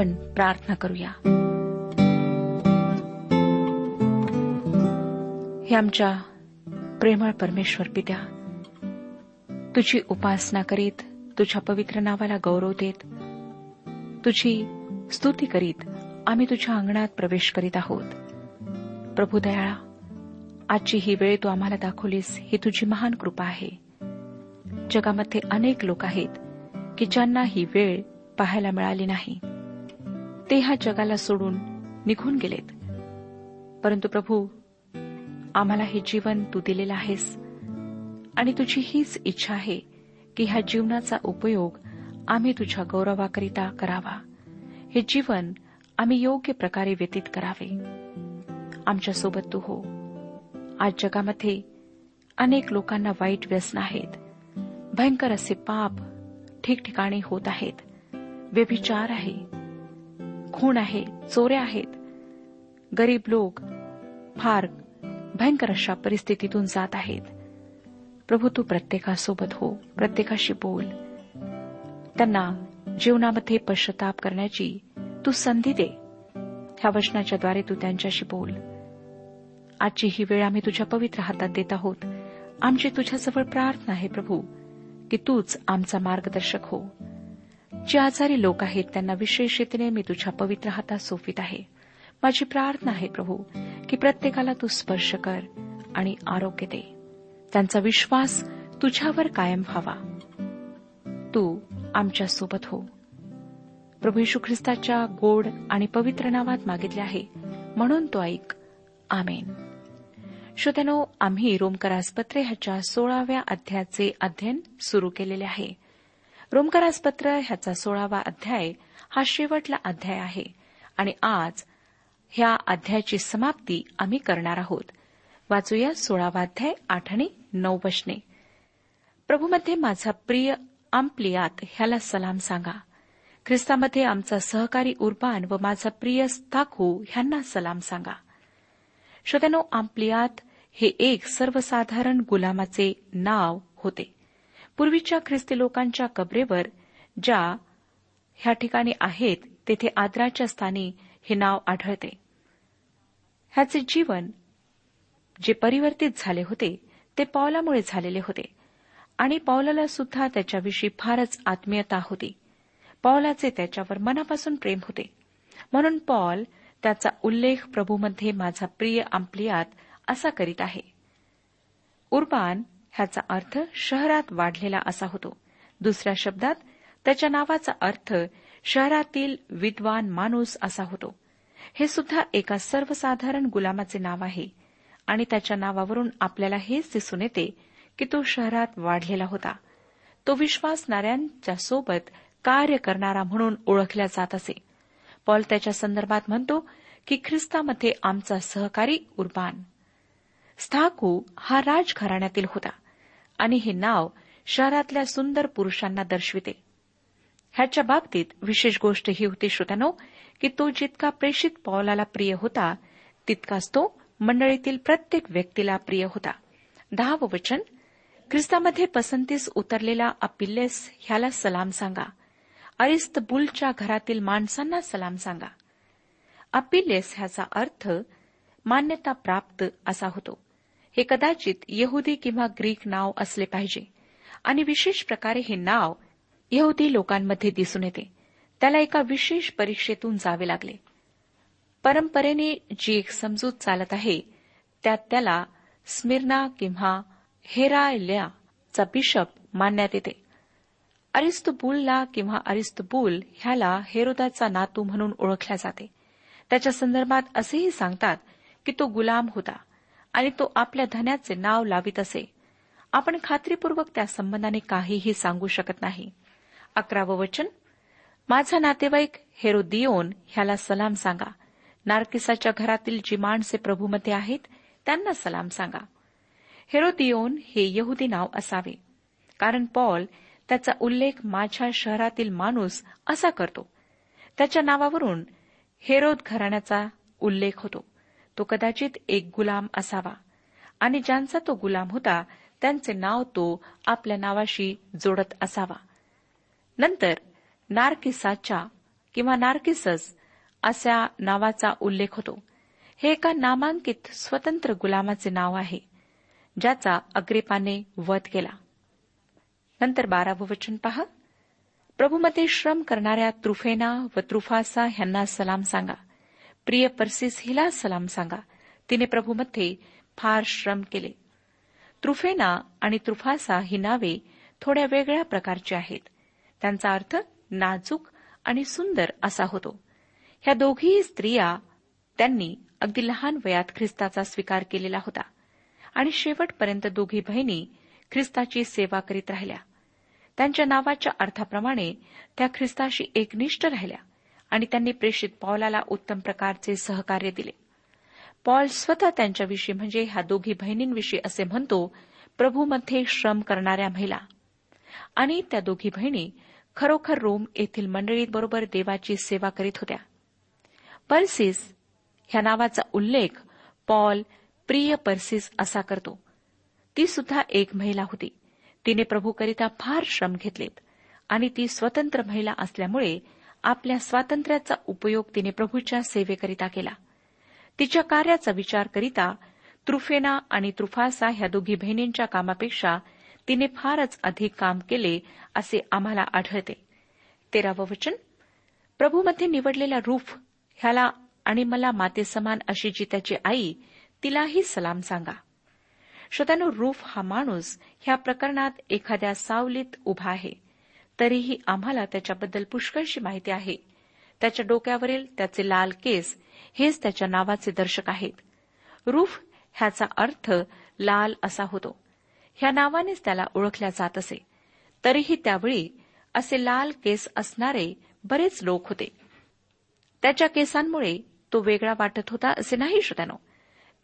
आपण प्रार्थना करूया. हे आमच्या प्रेमळ परमेश्वर पित्या तुझी उपासना करीत तुझ्या पवित्र नावाला गौरव देत तुझी स्तुती करीत आम्ही तुझ्या अंगणात प्रवेश करीत आहोत. प्रभू दयाळा आजची ही वेळ तू आम्हाला दाखवलीस ही तुझी महान कृपा आहे. जगामध्ये अनेक लोक आहेत की ज्यांना ही वेळ पाहायला मिळाली नाही. ते ह्या जगाला सोडून निघून गेलेत. परंतु प्रभू आम्हाला हे जीवन तू दिलेलं आहेस. आणि तुझी हीच इच्छा आहे की ह्या जीवनाचा उपयोग आम्ही तुझ्या गौरवाकरिता करावा. हे जीवन आम्ही योग्य प्रकारे व्यतीत करावे. आमच्यासोबत तू हो. आज जगामध्ये अनेक लोकांना वाईट व्यसन आहेत. भयंकर असे पाप ठिकठिकाणी होत आहेत. व्यभिचार आहे. खून आहे चोऱ्या आहेत. गरीब लोक फार भयंकर अशा परिस्थितीतून जात आहेत. प्रभू तू प्रत्येकासोबत हो प्रत्येकाशी बोल. त्यांना जीवनामध्ये पश्चाताप करण्याची तू संधी दे. ह्या वचनाच्या द्वारे तू त्यांच्याशी बोल. आजची ही वेळ आम्ही तुझ्या पवित्र हातात देत आहोत. आमची तुझ्याजवळ प्रार्थना आहे प्रभू की तूच आमचा मार्गदर्शक हो. जे आजारी लोक आहेत त्यांना विशेष रीतीने मी तुझ्या पवित्र हातात सोपित आहे. माझी प्रार्थना आहे प्रभू की प्रत्येकाला तू स्पर्श कर आणि आरोग्य दे. त्यांचा विश्वास तुझ्यावर कायम व्हावा. तू आमच्यासोबत हो. प्रभू यशू ख्रिस्ताच्या गोड आणि पवित्र नावात मागितले आहे. म्हणून तो ऐक. आमेन. श्रोत्यानो आम्ही रोमकरासपत्रे ह्याच्या सोळाव्या अध्यायाचे अध्ययन सुरू केलेले आहे. रोमकारासपत्र ह्याचा सोळावा अध्याय हा शेवटला अध्याय आहे. आणि आज ह्या अध्यायाची समाप्ती आम्ही करणार आहोत. वाचूया सोळावा अध्याय आठ आणि नऊ वशने प्रभूमध्ये माझा प्रिय आंप्लियात ह्याला सलाम सांगा. ख्रिस्तामध्ये आमचा सहकारी उर्बान व माझा प्रिय स्थाकू ह्यांना सलाम सांगा. श्रोत्यानो आंप्लियात हे एक सर्वसाधारण गुलामाचे नाव होते. पूर्वीच्या ख्रिस्ती लोकांच्या कबरेवर ज्या ह्या ठिकाणी आहेत तेथे आदराच्या स्थानी हे नाव आढळते. ह्याचे जीवन जे परिवर्तित झाले होते ते पावलामुळे झालेले होते. आणि पावलाला सुद्धा त्याच्याविषयी फारच आत्मीयता होती. पावलाचे त्याच्यावर मनापासून प्रेम होते. म्हणून पॉल त्याचा उल्लेख प्रभूमध्ये माझा प्रिय आंपलियात असा करीत आहे. उर्बान ह्याचा अर्थ शहरात वाढलेला असा होतो. दुसऱ्या शब्दात त्याच्या नावाचा अर्थ शहरातील विद्वान माणूस असा होतो. हे सुद्धा एका सर्वसाधारण गुलामाचे नाव आहे आणि त्याच्या नावावरून आपल्याला हेच दिसून येते की तो शहरात वाढलेला होता. तो विश्वासणाऱ्यांच्या सोबत कार्य करणारा म्हणून ओळखला जात असे. पॉल त्याच्या संदर्भात म्हणतो की ख्रिस्तामध्ये आमचा सहकारी उर्बान. स्थाकू हा राजघराण्यातील होता आणि हे नाव शहरातल्या सुंदर पुरुषांना दर्शविते. ह्याच्या बाबतीत विशेष गोष्ट ही होती श्रोत्यानो की तो जितका प्रेषित पौलाला प्रिय होता तितकाच तो मंडळीतील प्रत्येक व्यक्तीला प्रिय होता. दहावं वचन ख्रिस्तामध्ये पसंतीस उतरलेला अपिल्लेस ह्याला सलाम सांगा. अरिस्तबुलच्या घरातील माणसांना सलाम सांगा. अपिलेस ह्याचा अर्थ मान्यता प्राप्त असा होतो. हे कदाचित यहुदी किंवा ग्रीक नाव असले पाहिजे. आणि विशेष प्रकारे हे नाव यहुदी लोकांमध्ये दिसून येते. त्याला एका विशेष परीक्षेतून जावे लागले. परंपरेने जी एक समजूत चालत आहे त्यात त्याला स्मिर्ना किंवा हेरायल्याचा बिशप मानण्यात येते. अरिस्तबुलला किंवा अरिस्तबुल ह्याला हेरोदाचा नातू म्हणून ओळखल्या जाते. त्याच्या संदर्भात असेही सांगतात की तो गुलाम होता. आणि तो आपल्या धन्याचे नाव लावित असे. आपण खात्रीपूर्वक त्या संबंधाने काहीही सांगू शकत नाही. अकरावं वचन. माझा नातेवाईक हेरोदिओन ह्याला सलाम सांगा. नार्किसाच्या घरातील जी माणसे प्रभूमध्ये आहेत त्यांना सलाम सांगा. हेरोदिओन हे यहुदी नाव असावे. कारण पॉल त्याचा उल्लेख माझ्या शहरातील माणूस असा करतो. त्याच्या नावावरून हेरोद घराण्याचा उल्लेख होतो. तो कदाचित एक गुलाम असावा. आणि ज्यांचा तो गुलाम होता त्यांचे नाव तो आपल्या नावाशी जोडत असावा. नंतर नार्किसाच्या किंवा नार्किसस अशा नावाचा उल्लेख होतो. हे एका नामांकित स्वतंत्र गुलामाचे नाव आहे ज्याचा अग्रेपाने वध केला. नंतर बारावं वचन पहा. प्रभूमध्ये श्रम करणाऱ्या त्रुफेना व त्रुफासा ह्यांना सलाम सांगा. प्रिय पर्सिस हिला सलाम सांगा. तिने प्रभूमध्ये फार श्रम केले. त्रुफेना आणि त्रुफासा ही नावे थोड्या वेगळ्या प्रकारची आहेत. त्यांचा अर्थ नाजूक आणि सुंदर असा होतो. ह्या दोघीही स्त्रिया त्यांनी अगदी लहान वयात ख्रिस्ताचा स्वीकार केलेला होता आणि शेवटपर्यंत दोघी बहिणी ख्रिस्ताची सेवा करीत राहिल्या. त्यांच्या नावाच्या अर्थाप्रमाणे त्या ख्रिस्ताशी एकनिष्ठ राहिल्या. आणि त्यांनी प्रेषित पॉलाला उत्तम प्रकारचे सहकार्य दिले. पॉल स्वतः त्यांच्याविषयी म्हणजे ह्या दोघी बहिणींविषयी असे म्हणतो प्रभूमध्ये श्रम करणाऱ्या महिला. आणि त्या दोघी बहिणी खरोखर रोम येथील मंडळीत बरोबर देवाची सेवा करीत होत्या. पर्सिस ह्या नावाचा उल्लेख पॉल प्रिय पर्सिस असा करतो. ती सुद्धा एक महिला होती. तिने प्रभूकरिता फार श्रम घेतलेत आणि ती स्वतंत्र महिला असल्यामुळे आपल्या स्वातंत्र्याचा उपयोग तिने प्रभूच्या सेवेकरिता केला. तिच्या कार्याचा विचार करिता त्रुफेना आणि त्रुफासा ह्या दोघी बहिणींच्या कामापेक्षा तिने फारच अधिक काम केले असे आम्हाला आढळते. तेरावं वचन. प्रभूमध्ये निवडलेला रूफ ह्याला आणि मला माते समान अशी जी त्याची आई तिलाही सलाम सांगा. श्रोत्यानो रूफ हा माणूस ह्या प्रकरणात एखाद्या सावलीत उभा आहे. तरीही आम्हाला त्याच्याबद्दल पुष्कळशी माहिती आहे. त्याच्या डोक्यावरील त्याचे लाल केस हेच त्याच्या नावाचे दर्शक आहेत. रूफ ह्याचा अर्थ लाल असा होतो. ह्या नावानेच त्याला ओळखल्या जात असे. तरीही त्यावेळी असे लाल केस असणारे बरेच लोक होते. त्याच्या केसांमुळे तो वेगळा वाटत होता असे नाही श्रोत्यानो.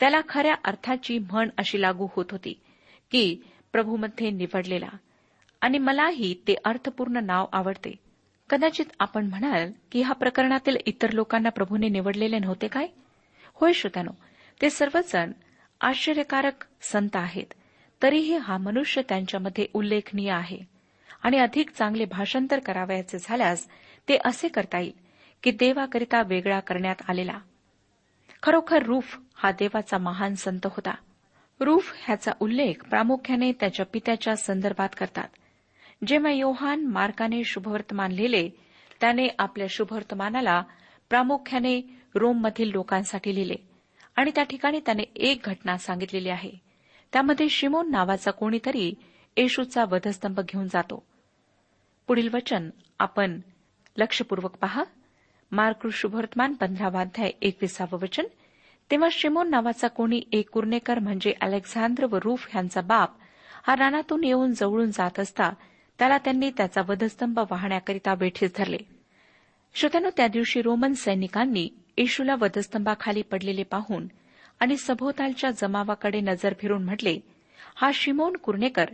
त्याला खऱ्या अर्थाची म्हण अशी लागू होत होती की प्रभूमध्ये निवडलेला आणि मलाही ते अर्थपूर्ण नाव आवडते. कदाचित आपण म्हणाल की ह्या प्रकरणातील इतर लोकांना प्रभूने निवडलेले नव्हते काय? होय श्रोत्यानो ते सर्वजण आश्चर्यकारक संत आहेत. तरीही हा मनुष्य त्यांच्यामध्ये उल्लेखनीय आहे. आणि अधिक चांगले भाषांतर करावयाचे झाल्यास ते असे करता येईल की देवाकरिता वेगळा करण्यात आलेला. खरोखर रूफ हा देवाचा महान संत होता. रूफ ह्याचा उल्लेख प्रामुख्याने त्याच्या पित्याच्या संदर्भात करतात. जेव्हा योहान मार्काने शुभवर्तमान लिहिले त्याने आपल्या शुभवर्तमानाला प्रामुख्याने रोममधील लोकांसाठी लिहिले. आणि त्या ठिकाणी त्याने एक घटना सांगितलेली आहे. त्यामध्ये शिमोन नावाचा कोणीतरी येशूचा वधस्तंभ घेऊन जातो. पुढील वचन आपण लक्षपूर्वक पहा. मार्क शुभवर्तमान पंधरावाध्याय एकविसावं वचन. तेव्हा शिमोन नावाचा कोणी एक कुर्नेकर म्हणजे अलेक्झांद्र व रूफ यांचा बाप हा रानातून येऊन जवळून जात असता त्याला त्यांनी त्याचा वधस्तंभ वाहण्याकरिता वेठीस धरले. श्रोत्यानो त्या दिवशी रोमन सैनिकांनी येशूला वधस्तंभाखाली पडलेले पाहून आणि सभोवतालच्या जमावाकडे नजर फिरून म्हटले हा शिमोन कुर्णेकर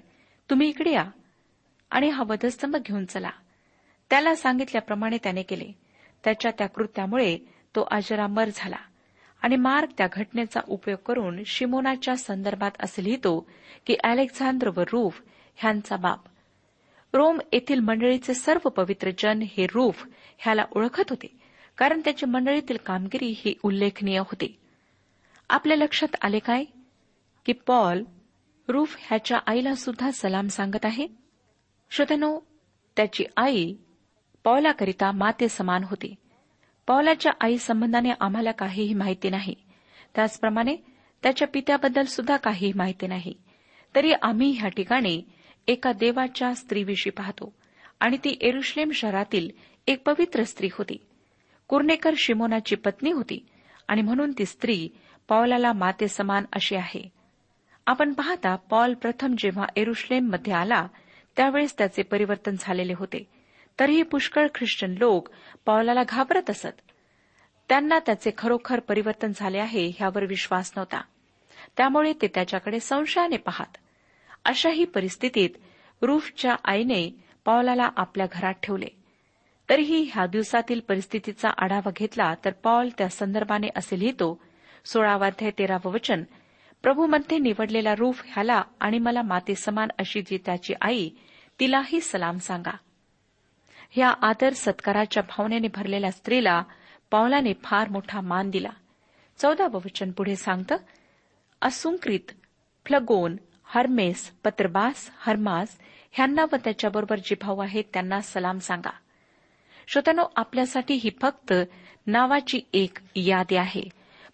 तुम्ही इकडे या आणि हा वधस्तंभ घेऊन चला. त्याला सांगितल्याप्रमाणे त्याने केले. त्याच्या त्या कृत्यामुळे तो अजरामर झाला आणि मार्ग त्या घटनेचा उपयोग करून शिमोनाच्या संदर्भात असं लिहितो की अलेक्झांद्र व रूफ ह्यांचा बाप रोम येथील मंडळीचे सर्व पवित्र जन हे रूफ ह्याला ओळखत होते कारण त्याची मंडळीतील कामगिरी ही उल्लेखनीय होती. आपल्या लक्षात आले काय? की पॉल रूफ ह्याच्या आईला सुद्धा सलाम सांगत आहे? श्रोत्यानो त्याची आई पॉलाकरिता माते समान होती. पॉलाच्या आई संबंधाने आम्हाला काहीही माहिती नाही. त्याचप्रमाणे त्याच्या पित्याबद्दल सुद्धा काहीही माहिती नाही. तरी आम्ही ह्या ठिकाणी एका देवाच्या स्त्रीविषयी पाहतो. आणि ती एरुश्लेम शहरातील एक पवित्र स्त्री होती. कुर्नेकर शिमोनाची पत्नी होती आणि म्हणून ती स्त्री पॉलाला माते समान अशी आहे. आपण पाहता पॉल प्रथम जेव्हा एरुश्लेममध्ये आला त्यावेळेस त्याचे परिवर्तन झालेले होते. तरीही पुष्कळ ख्रिश्चन लोक पॉलाला घाबरत असत. त्यांना त्याचे खरोखर परिवर्तन झाले आहे ह्यावर विश्वास नव्हता. त्यामुळे ते त्याच्याकडे संशयाने पाहत अशाही परिस्थितीत रूफच्या आईने पॉलाला आपल्या घरात ठेवले. तरीही ह्या दिवसातील परिस्थितीचा आढावा घेतला तर पॉल त्या संदर्भाने असे लिहितो सोळावाध्याय तेरावं वचन प्रभूमध्ये निवडलेला रूफ ह्याला आणि मला माते समान अशी जी त्याची आई तिलाही सलाम सांगा. ह्या आदर सत्काराच्या भावनेने भरलेल्या स्त्रीला पावलाने फार मोठा मान दिला. चौदावं वचन पुढे सांगतं असुंकृत फ्लगोन हर्मेस पत्रबास हर्मास ह्यांना व त्याच्याबरोबर जे भाऊ आहेत त्यांना सलाम सांगा. श्रोत्यानो आपल्यासाठी ही फक्त नावाची एक यादी आहे.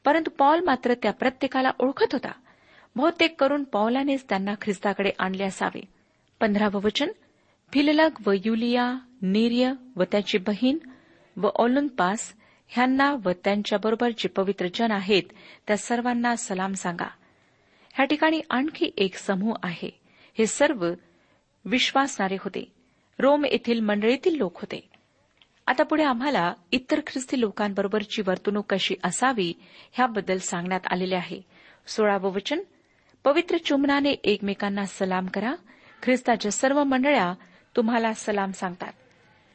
परंतु पॉल मात्र त्या प्रत्येकाला ओळखत होता. बहुतेक करून पॉलानेच त्यांना ख्रिस्ताकडे आणले असावे. पंधरावं वचन फिललग व युलिया नेर्य व त्याची बहीण व ओलुंपास ह्यांना व त्यांच्याबरोबर जे पवित्र जन आहेत त्या सर्वांना सलाम सांगा. ह्या ठिकाणी आणखी एक समूह आहे. हे सर्व विश्वासणारे होते. रोम येथील मंडळीतील लोक होते. आता पुढे आम्हाला इतर ख्रिस्ती लोकांबरोबरची वर्तणूक कशी असावी ह्याबद्दल सांगण्यात आलेले आहे. सोळावं वचन. पवित्र चुंबनाने एकमेकांना सलाम करा. ख्रिस्ताच्या सर्व मंडळ्या तुम्हाला सलाम सांगतात.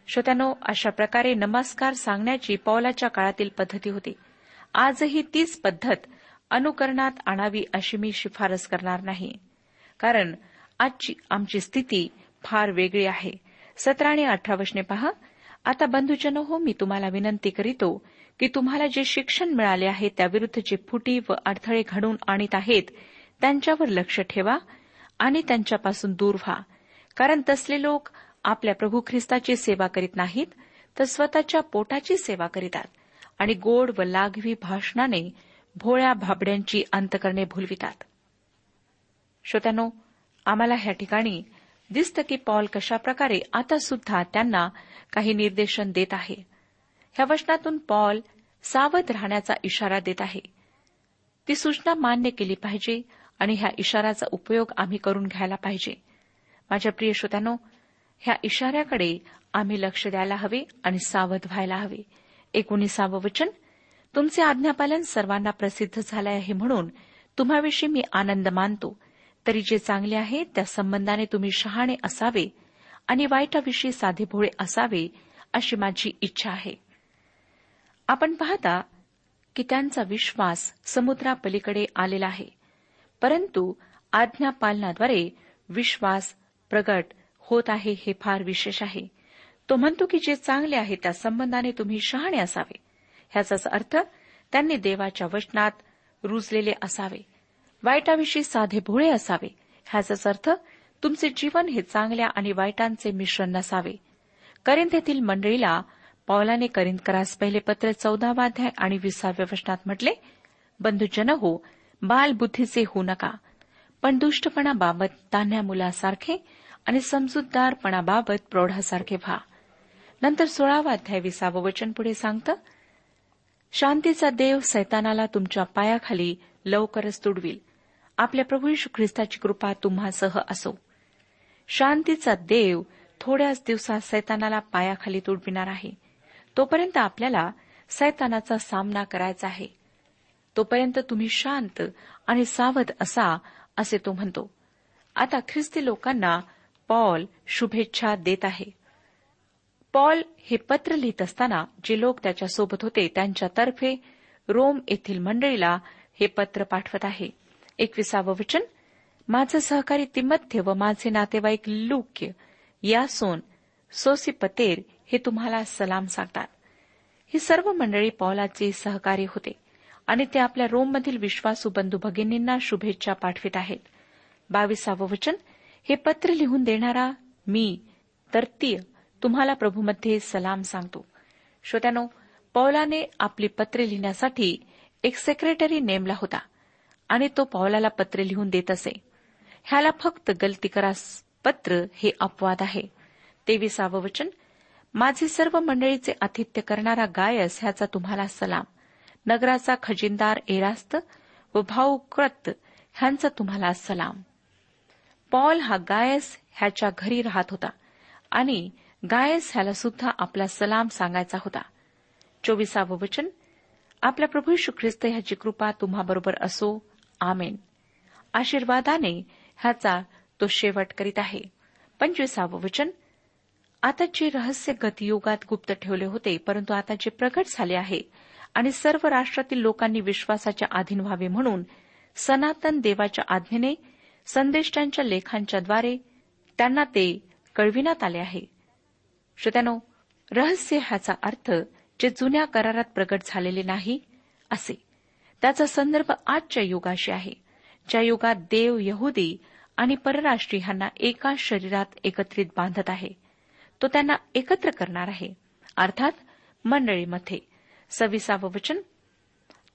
श्रोत्यानो अशा प्रकारे नमस्कार सांगण्याची पौलाच्या काळातील पद्धती होती. आजही तीच पद्धत अनुकरणात आणावी अशी मी शिफारस करणार नाही. कारण आजची आमची स्थिती फार वेगळी आहे. सतरा आणि अठरा वशने पहा. आता बंधुजन हो मी तुम्हाला विनंती करीतो की तुम्हाला जे शिक्षण मिळाले आहे त्याविरुद्ध जे फुटी व अडथळे घडून आणीत आहेत त्यांच्यावर लक्ष ठेवा आणि त्यांच्यापासून दूर व्हा. कारण तसले लोक आपल्या प्रभू ख्रिस्ताची सेवा करीत नाहीत तर स्वतःच्या पोटाची सेवा करीतात आणि गोड व लाघवी भाषणाने भोळ्या भाबड्यांची अंतकरणे भुलवितात. श्रोत्यानो आम्हाला ह्या ठिकाणी दिसतं की पॉल कशाप्रकारे आता सुद्धा त्यांना काही निर्देशन देत आहे. ह्या वचनातून पॉल सावध राहण्याचा इशारा देत आहे. ती सूचना मान्य केली पाहिजे आणि ह्या इशाराचा उपयोग आम्ही करून घ्यायला पाहिजे. माझ्या प्रिय श्रोत्यानो ह्या इशाऱ्याकडे आम्ही लक्ष द्यायला हवे आणि सावध व्हायला हवे. एकोणीसावं वचन तुमचे आज्ञापालन सर्वांना प्रसिद्ध झाले आहे म्हणून तुम्हाविषयी मी आनंद मानतो. तरी जे चांगले आहे त्या संबंधाने तुम्ही शहाणे असावे आणि वाईटाविषयी साधेभोळे असावे अशी माझी इच्छा आहे. आपण पाहता की त्यांचा विश्वास समुद्रापलीकडे आलेला आहे. परंतु आज्ञापालनाद्वारे विश्वास प्रगट होत आहे हे फार विशेष आहे. तो म्हणतो की जे चांगले आहे त्या संबंधाने तुम्ही शहाणे असावे. ह्याचाच अर्थ त्यांनी देवाच्या वचनात रुजलेले असावे. वाईटाविषयी साधे भोळे असावे. ह्याचाच अर्थ तुमचे जीवन हे चांगल्या आणि वाईटांचे मिश्रण नसावे. करिंथेतील मंडळीला पौलाने करिंदकरास पहिले पत्र चौदावाध्याय आणि विसाव्या वचनात म्हटले बंधुजन हो बालबुद्धीचे होऊ नका. पण दुष्टपणाबाबत तान्ह्या मुलासारखे आणि समजूतदारपणाबाबत प्रौढासारखे व्हा. नंतर सोळावा अध्याय विसावं वचन पुढे सांगतं शांतीचा देव सैतानाला तुमच्या पायाखाली लवकरच तुडवील. आपल्या प्रभू यशू ख्रिस्ताची कृपा तुम्हासह असो. शांतीचा देव थोड्याच दिवसात सैतानाला पायाखाली तुडविणार आहे. तोपर्यंत आपल्याला सैतानाचा सामना करायचा आहे. तोपर्यंत तुम्ही शांत आणि सावध असा असे तो म्हणतो. आता ख्रिस्ती लोकांना पॉल शुभेच्छा देत आहे. पॉल हे पत्र लिहित असताना जे लोक त्याच्यासोबत होते त्यांच्यातर्फे रोम येथील मंडळीला हे पत्र पाठवत आहे. एकविसावं वचन. माझं सहकारी तिमथ्य व माझे नातेवाईक लुक्य यासोन सोसिपतेर हे तुम्हाला सलाम सांगतात. ही सर्व मंडळी पॉलाचे सहकारी होते आणि ते आपल्या रोममधील विश्वासू बंधू भगिनींना शुभेच्छा पाठवित आहेत. बावीसावं वचन. हे पत्र लिहून देणारा मी तरतीय तुम्हाला प्रभूमध्ये सलाम सांगतो. श्रोत्यानो पौलाने आपली पत्रे लिहिण्यासाठी एक सेक्रेटरी नेमला होता आणि तो पौलाला पत्रे लिहून देत असे. ह्याला फक्त गलतीकरास पत्र हे अपवाद आहे. तेविसावं वचन माझे सर्व मंडळीचे आतिथ्य करणारा गायस ह्याचा तुम्हाला सलाम. नगराचा खजिनदार एरास्त व भाऊ क्रत ह्यांचा तुम्हाला सलाम. पॉल हा गायस ह्याच्या घरी राहत होता आणि गायस ह्याला सुद्धा आपला सलाम सांगायचा होता. चोवीसावं वचन आपल्या प्रभू यशू ख्रिस्त ह्याची कृपा तुम्हाबरोबर असो. आमेन. आशीर्वादाने ह्याचा तो शेवट करीत आहे. पंचवीसावं वचन आता जे रहस्य गतियोगात गुप्त ठेवले होते परंतु आता जे प्रकट झाले आहे आणि सर्व राष्ट्रातील लोकांनी विश्वासाच्या अधीन व्हावे म्हणून सनातन देवाच्या आज्ञेने संदेष्टांच्या लेखांच्याद्वारे त्यांना ते कळविण्यात आले आहे. श्रोत्यानो रहस्य ह्याचा अर्थ जे जुन्या करारात प्रगट झालेले नाही असे. त्याचा संदर्भ आजच्या युगाशी आहे. ज्या युगात देव यहुदी आणि परराष्ट्रीयांना एका शरीरात एकत्रित बांधत आहे तो त्यांना एकत्र करणार आहे. अर्थात मंडळीमध्ये. सविसावं वचन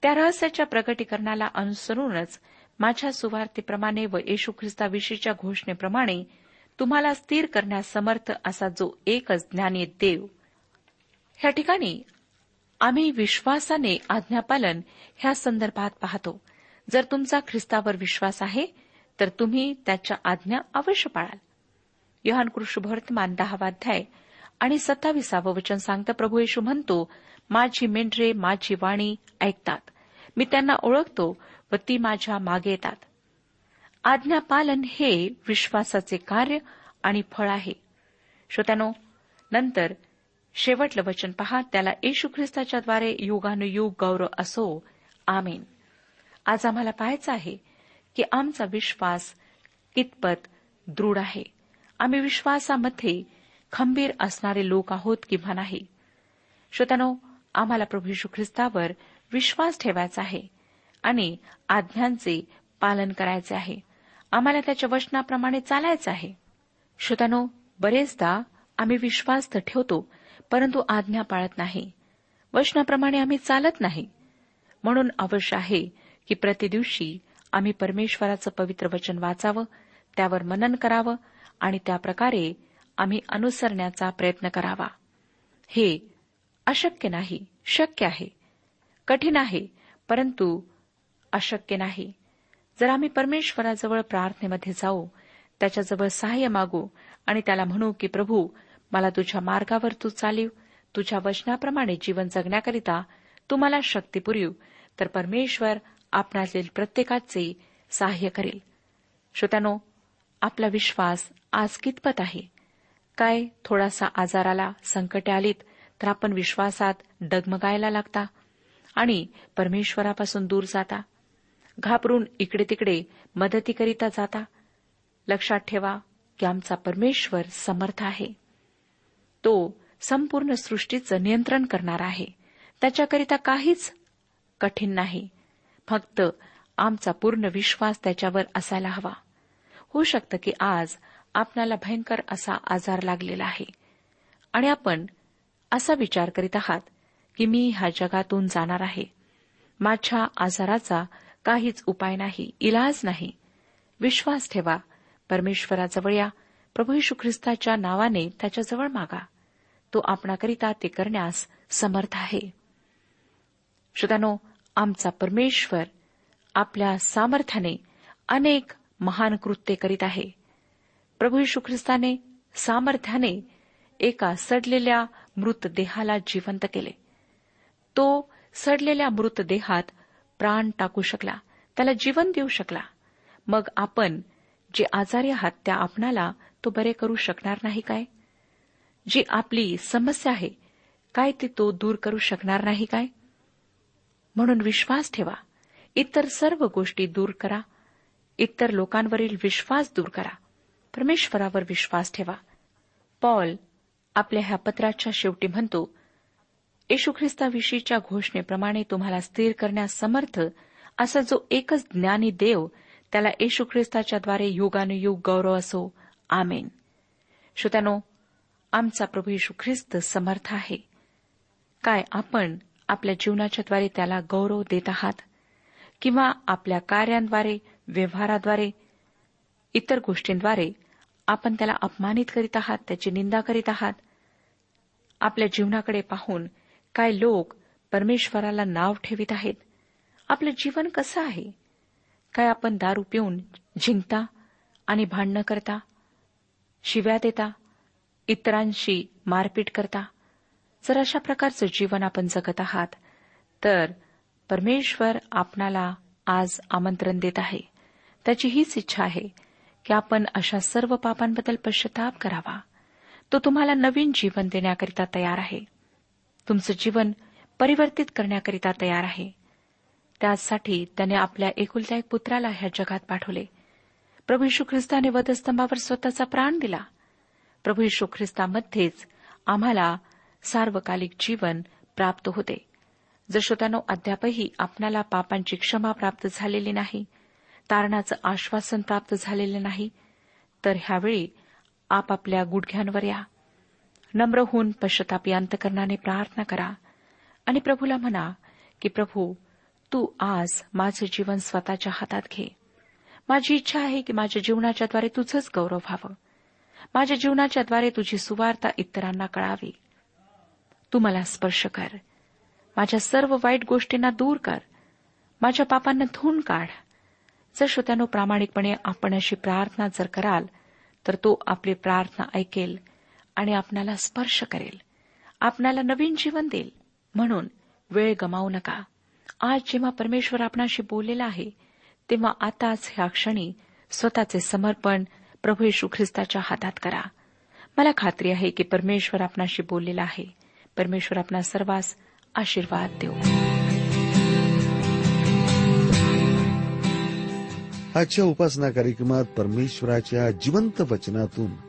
त्या रहस्याच्या प्रगटीकरणाला अनुसरूनच माझ्या सुवार्तेप्रमाणे व येशू ख्रिस्ताविषयीच्या घोषणेप्रमाणे तुम्हाला स्थिर करण्यास समर्थ असा जो एकच ज्ञानी देव. ह्या ठिकाणी आम्ही विश्वासाने आज्ञापालन ह्या संदर्भात पाहतो. जर तुमचा ख्रिस्तावर विश्वास आहे तर तुम्ही त्याच्या आज्ञा अवश्य पाळाल. योहान कृष्णभवर्तमान दहावाध्याय आणि सत्ताविसावं वचन सांगतं प्रभू येशू म्हणतो माझी मेंढरे माझी वाणी ऐकतात. मी त्यांना ओळखतो व ती माझ्या मागे येतात. आज्ञापालन हे विश्वासाचे कार्य आणि फळ आहे. श्रोत्यानो नंतर शेवटलं वचन पहा त्याला येशू ख्रिस्ताच्याद्वारे युगानुयुग गौरव असो. आमेन. आज आम्हाला पाहायचं आहे की आमचा विश्वास कितपत दृढ आहे. आम्ही विश्वासामध्ये खंबीर असणारे लोक आहोत किंवा नाही. श्रोत्यानो आम्हाला प्रभू यशू ख्रिस्तावर विश्वास ठेवायचा आहे आणि आज्ञांचे पालन करायचे आहे. आम्हाला त्याच्या वचनाप्रमाणे चालायचं आहे. श्रोतानो बरेचदा आम्ही विश्वास तर ठेवतो परंतु आज्ञा पाळत नाही. वचनाप्रमाणे आम्ही चालत नाही. म्हणून अवश्य आहे की प्रतिदिवशी आम्ही परमेश्वराचं पवित्र वचन वाचावं त्यावर मनन करावं आणि त्याप्रकारे आम्ही अनुसरण्याचा प्रयत्न करावा. हे अशक्य नाही शक्य आहे. कठीण आहे परंतु अशक्य नाही. जर आम्ही परमेश्वराजवळ प्रार्थनेमध्ये जाऊ त्याच्याजवळ सहाय्य मागू आणि त्याला म्हणू की प्रभू मला तुझ्या मार्गावर तू चालीव तुझ्या वचनाप्रमाणे जीवन जगण्याकरिता तू मला शक्ती पुरीव तर परमेश्वर आपणातील प्रत्येकाचे सहाय्य करेल. श्रोत्यानो आपला विश्वास आज कितपत आहे? काय थोडासा आजाराला संकटे आलीत तर आपण विश्वासात डगमगायला लागता? आणि परमेश्वरापासून दूर जाता? घाबरून इकडे तिकडे मदतीकरिता जाता. लक्षात ठेवा की आमचा परमेश्वर समर्थ आहे. तो संपूर्ण सृष्टीचं नियंत्रण करणार आहे. त्याच्याकरिता काहीच कठीण नाही. फक्त आमचा पूर्ण विश्वास त्याच्यावर असायला हवा. होऊ शकतं की आज आपणाला भयंकर असा आजार लागलेला आहे. आणि आपण असा विचार करीत आहात की मी ह्या जगातून जाणार आहे. माझ्या आजाराचा काहीच उपाय नाही इलाज नाही. विश्वास ठेवा. परमेश्वराजवळ या. प्रभू यशू ख्रिस्ताच्या नावाने त्याच्याजवळ मागा. तो आपणाकरिता ते करण्यास समर्थ आहे. श्रोत्यानो आमचा परमेश्वर आपल्या सामर्थ्याने अनेक महान कृत्ये करीत आहे. प्रभू यशू ख्रिस्ताने सामर्थ्याने एका सडलेल्या मृतदेहाला जिवंत केले. तो सडलेल्या मृतदेहात प्राण टाकू शकला त्याला जीवन देऊ शकला. मग आपण जे आजारी आहात त्या आपणाला तो बरे करू शकणार नाही काय? जी आपली समस्या आहे काय ती तो दूर करू शकणार नाही काय? म्हणून विश्वास ठेवा. इतर सर्व गोष्टी दूर करा. इतर लोकांवरील विश्वास दूर करा. परमेश्वरावर विश्वास ठेवा. पॉल आपल्या ह्या पत्राच्या शेवटी म्हणतो येशू ख्रिस्ताविषयीच्या घोषणेप्रमाणे तुम्हाला स्थिर करण्यास समर्थ असा जो एकच ज्ञानी देव त्याला येशू ख्रिस्ताच्याद्वारे युगानुयुग गौरव असो. आमेन. श्रोत्यानो आमचा प्रभू येशू ख्रिस्त समर्थ आहे. काय आपण आपल्या जीवनाच्याद्वारे त्याला गौरव देत आहात? किंवा आपल्या कार्यांद्वारे व्यवहाराद्वारे इतर गोष्टींद्वारे आपण त्याला अपमानित करीत आहात त्याची निंदा करीत आहात? आपल्या जीवनाकडे पाहून काय लोक परमेश्वराला नाव ठेवित आहेत? आपलं जीवन कसं आहे? काय आपण दारू पिऊन जिंकता आणि भांडणं करता? शिव्या देता? इतरांशी मारपीट करता? जर अशा प्रकारचं जीवन आपण जगत आहात तर परमेश्वर आपणाला आज आमंत्रण देत आहे. त्याची हीच इच्छा आहे की आपण अशा सर्व पापांबद्दल पश्चाताप करावा. तो तुम्हाला नवीन जीवन देण्याकरिता तयार आहे. तुमचं जीवन परिवर्तित करण्याकरिता तयार आहे. त्यासाठी त्याने आपल्या एकुलत्या एक पुत्राला ह्या जगात पाठवले. प्रभू यशू ख्रिस्ताने वधस्तंभावर स्वतःचा प्राण दिला. प्रभू यशू ख्रिस्तामध्येच आम्हाला सार्वकालिक जीवन प्राप्त होते. जर श्रोत्यानो अद्यापही आपणाला पापांची क्षमा प्राप्त झालेली नाही तारणाचं आश्वासन प्राप्त झालेलं नाही तर ह्यावेळी आपापल्या गुडघ्यांवर या. नम्र होऊन पश्चतापी अंतकरणाने प्रार्थना करा. आणि प्रभूला म्हणा की प्रभू तू आज माझं जीवन स्वतःच्या हातात घे. माझी इच्छा आहे की माझ्या जीवनाच्याद्वारे तुझंच गौरव व्हावं. माझ्या जीवनाच्याद्वारे तुझी सुवार्ता इतरांना कळावी. तू मला स्पर्श कर. माझ्या सर्व वाईट गोष्टींना दूर कर. माझ्या पापांना धुवून काढ. जर श्रोत्यानो प्रामाणिकपणे आपण अशी प्रार्थना जर कराल तर तो आपली प्रार्थना ऐकेल. आणि आपणाला स्पर्श करेल. आपणाला नवीन जीवन देईल. म्हणून वेळ गमावू नका. आज जेव्हा परमेश्वर आपणाशी बोललेला आहे तेव्हा आताच ह्या क्षणी स्वतःचे समर्पण प्रभू येशू ख्रिस्ताच्या हातात करा. मला खात्री आहे की परमेश्वर आपणाशी बोललेला आहे. परमेश्वर आपणा सर्वांस आशीर्वाद देऊ. आजच्या उपासना कार्यक्रमात परमेश्वराच्या जिवंत वचनातून